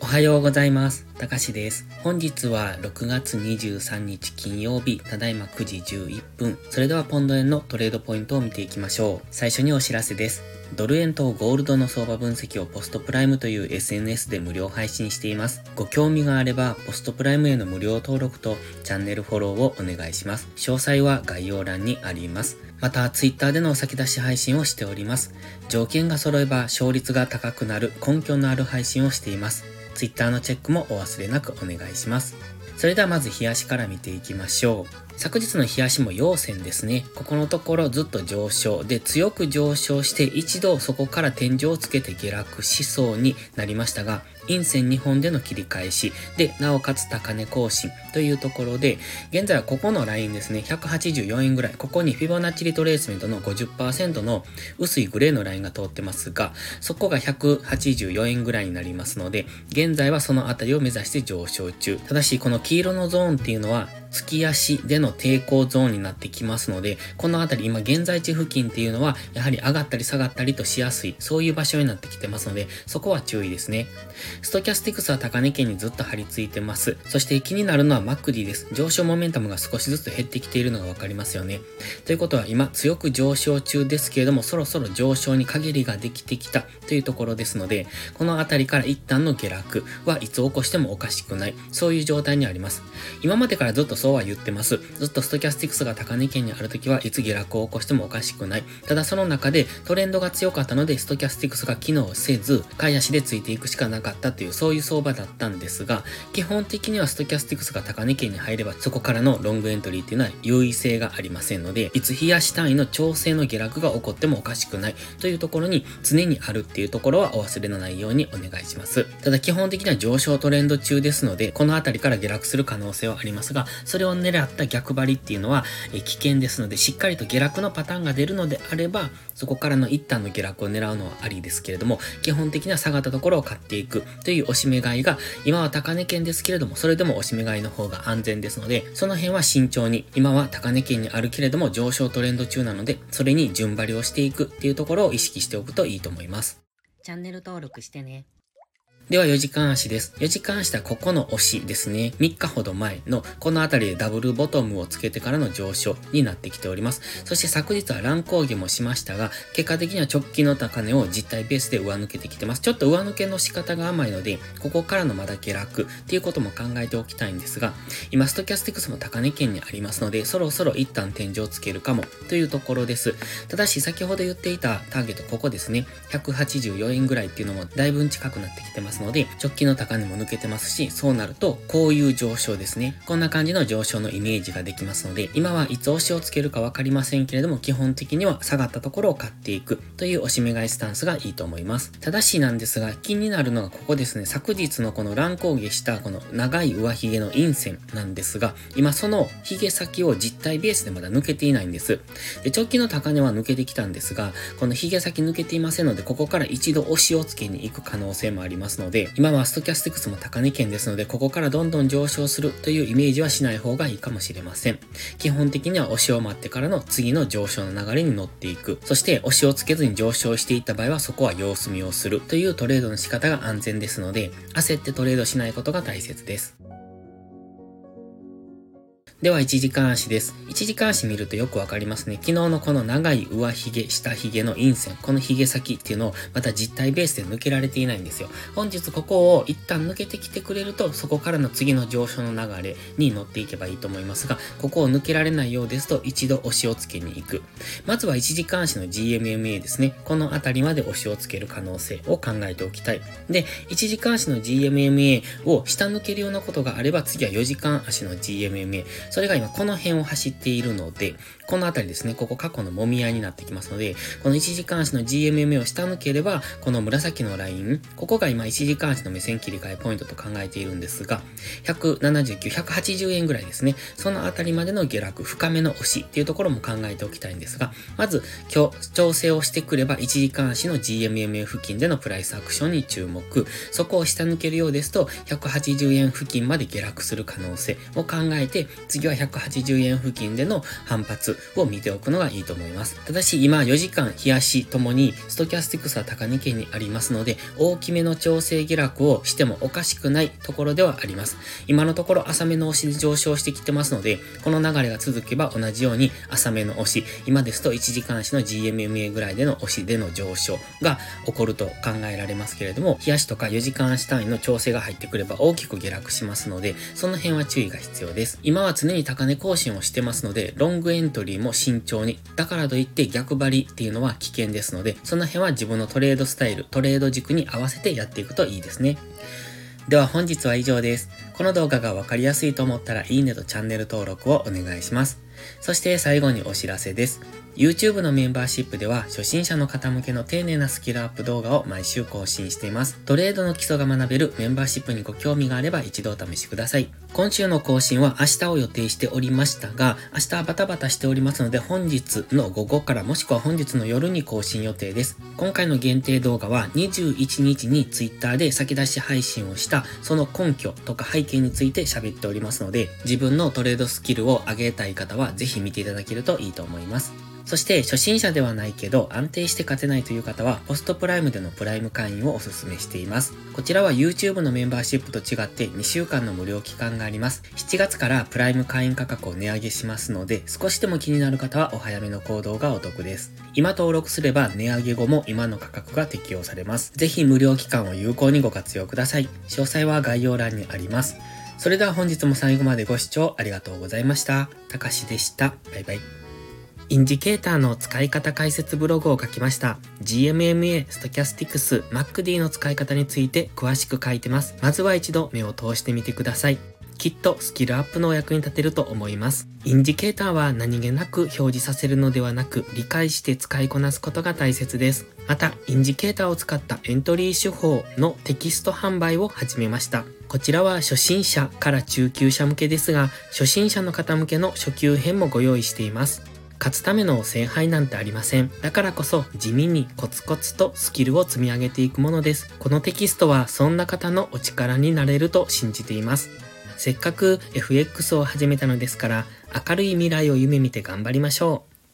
おはようございます。たかしです。本日は6月23日金曜日、ただいま9時11分。それではポンド円のトレードポイントを見ていきましょう。最初にお知らせです。ドル円とゴールドの相場分析をポストプライムという SNS で無料配信しています。ご興味があれば、ポストプライムへの無料登録とチャンネルフォローをお願いします。詳細は概要欄にあります。また、ツイッターでの先出し配信をしております。条件が揃えば勝率が高くなる根拠のある配信をしています。ツイッターのチェックもお忘れなくお願いします。それではまず冷やしから見ていきましょう。昨日の冷やしも陽線ですね。ここのところずっと上昇で強く上昇して一度そこから天井をつけて下落しそうになりましたが、陰線2本での切り返しで、なおかつ高値更新というところで、現在はここのラインですね、184円ぐらい、ここにフィボナッチリトレースメントの50%の薄いグレーのラインが通ってますが、そこが184円ぐらいになりますので、現在はそのあたりを目指して上昇中。ただし、この黄色のゾーンっていうのは、月足での抵抗ゾーンになってきますので、このあたり今現在地付近っていうのは、やはり上がったり下がったりとしやすい、そういう場所になってきてますので、そこは注意ですね。ストキャスティクスは高値圏にずっと張り付いてます。そして気になるのはマックディです。上昇モメンタムが少しずつ減ってきているのがわかりますよね。ということは今強く上昇中ですけれども、そろそろ上昇に陰りができてきたというところですので、このあたりから一旦の下落はいつ起こしてもおかしくない、そういう状態にあります。今までからずっとそうは言ってます。ずっとストキャスティクスが高値圏にあるときはいつ下落を起こしてもおかしくない。ただその中でトレンドが強かったのでストキャスティクスが機能せず、買い足でついていくしかなかったというそういう相場だったんですが、基本的にはストキャスティクスが高値圏に入ればそこからのロングエントリーっていうのは優位性がありませんので、いつ日足単位の調整の下落が起こってもおかしくないというところに常にあるっていうところはお忘れのないようにお願いします。ただ基本的には上昇トレンド中ですので、このあたりから下落する可能性はありますが、それを狙った逆張りっていうのは、え危険ですので、しっかりと下落のパターンが出るのであれば、そこからの一旦の下落を狙うのはありですけれども、基本的には下がったところを買っていくという押し目買いが、今は高値圏ですけれども、それでも押し目買いの方が安全ですので、その辺は慎重に、今は高値圏にあるけれども上昇トレンド中なので、それに順張りをしていくっていうところを意識しておくといいと思います。チャンネル登録してね。では4時間足です。4時間足はここの押しですね。3日ほど前のこの辺りでダブルボトムをつけてからの上昇になってきております。そして昨日は乱高下もしましたが、結果的には直近の高値を実体ベースで上抜けてきてます。ちょっと上抜けの仕方が甘いので、ここからのまだ下落っていうことも考えておきたいんですが、今ストキャスティクスも高値圏にありますので、そろそろ一旦天井をつけるかもというところです。ただし先ほど言っていたターゲットここですね。184円ぐらいっていうのもだいぶ近くなってきてますますので、直近の高値も抜けてますし、そうなると、こういう上昇ですね。こんな感じの上昇のイメージができますので、今はいつ押しをつけるかわかりませんけれども、基本的には下がったところを買っていくという押し目買いスタンスがいいと思います。ただしなんですが、気になるのがここですね。昨日のこの乱高下したこの長い上髭の陰線なんですが、今その髭先を実体ベースでまだ抜けていないんです。で、直近の高値は抜けてきたんですが、この髭先抜けていませんので、ここから一度押しをつけに行く可能性もありますので、ので、今はストキャスティクスも高値圏ですので、ここからどんどん上昇するというイメージはしない方がいいかもしれません。基本的には押しを待ってからの次の上昇の流れに乗っていく。そして押しをつけずに上昇していった場合はそこは様子見をするというトレードの仕方が安全ですので、焦ってトレードしないことが大切です。では、1時間足です。1時間足見るとよくわかりますね。昨日のこの長い上髭、下髭の陰線、この髭先っていうのをまた実体ベースで抜けられていないんですよ。本日ここを一旦抜けてきてくれると、そこからの次の上昇の流れに乗っていけばいいと思いますが、ここを抜けられないようですと、一度押しをつけに行く。まずは1時間足の GMMA ですね。このあたりまで押しをつける可能性を考えておきたい。で、1時間足の GMMA を下抜けるようなことがあれば、次は4時間足の GMMA。それが今この辺を走っているので、この辺りですね、ここ過去のもみ合いになってきますので、この1時間足の GMMA を下抜ければ、この紫のライン、ここが今1時間足の目線切り替えポイントと考えているんですが、179、180円ぐらいですね、その辺りまでの下落、深めの押しっていうところも考えておきたいんですが、まず、今日、調整をしてくれば1時間足の GMMA 付近でのプライスアクションに注目、そこを下抜けるようですと、180円付近まで下落する可能性を考えて、次次は180円付近での反発を見ておくのがいいと思います。ただし今4時間冷やしともにストキャスティクスは高値圏にありますので大きめの調整下落をしてもおかしくないところではあります。今のところ浅めの押しで上昇してきてますのでこの流れが続けば同じように浅めの押し今ですと1時間足の GMMA ぐらいでの押しでの上昇が起こると考えられますけれども冷やしとか4時間足単位の調整が入ってくれば大きく下落しますのでその辺は注意が必要です。今は常常に高値更新をしてますのでロングエントリーも慎重にだからといって逆張りっていうのは危険ですのでその辺は自分のトレードスタイルトレード軸に合わせてやっていくといいですね。では本日は以上です。この動画がわかりやすいと思ったらいいねとチャンネル登録をお願いします。そして最後にお知らせです。YouTube のメンバーシップでは初心者の方向けの丁寧なスキルアップ動画を毎週更新しています。トレードの基礎が学べるメンバーシップにご興味があれば一度お試しください。今週の更新は明日を予定しておりましたが、明日はバタバタしておりますので本日の午後からもしくは本日の夜に更新予定です。今回の限定動画は21日に Twitter で先出し配信をしたその根拠とか背景について喋っておりますので、自分のトレードスキルを上げたい方はぜひ見ていただけるといいと思います。そして初心者ではないけど安定して勝てないという方はポストプライムでのプライム会員をお勧めしています。こちらは YouTube のメンバーシップと違って2週間の無料期間があります。7月からプライム会員価格を値上げしますので少しでも気になる方はお早めの行動がお得です。今登録すれば値上げ後も今の価格が適用されます。ぜひ無料期間を有効にご活用ください。詳細は概要欄にあります。それでは本日も最後までご視聴ありがとうございました。たかしでした。バイバイ。インジケーターの使い方解説ブログを書きました。GMMA、ストキャスティクス、MacD の使い方について詳しく書いてます。まずは一度目を通してみてください。きっとスキルアップのお役に立てると思います。インジケーターは何気なく表示させるのではなく理解して使いこなすことが大切です。また、インジケーターを使ったエントリー手法のテキスト販売を始めました。こちらは初心者から中級者向けですが、初心者の方向けの初級編もご用意しています。勝つための聖杯なんてありません。だからこそ地味にコツコツとスキルを積み上げていくものです。このテキストはそんな方のお力になれると信じています。せっかく FX を始めたのですから明るい未来を夢見て頑張りましょう。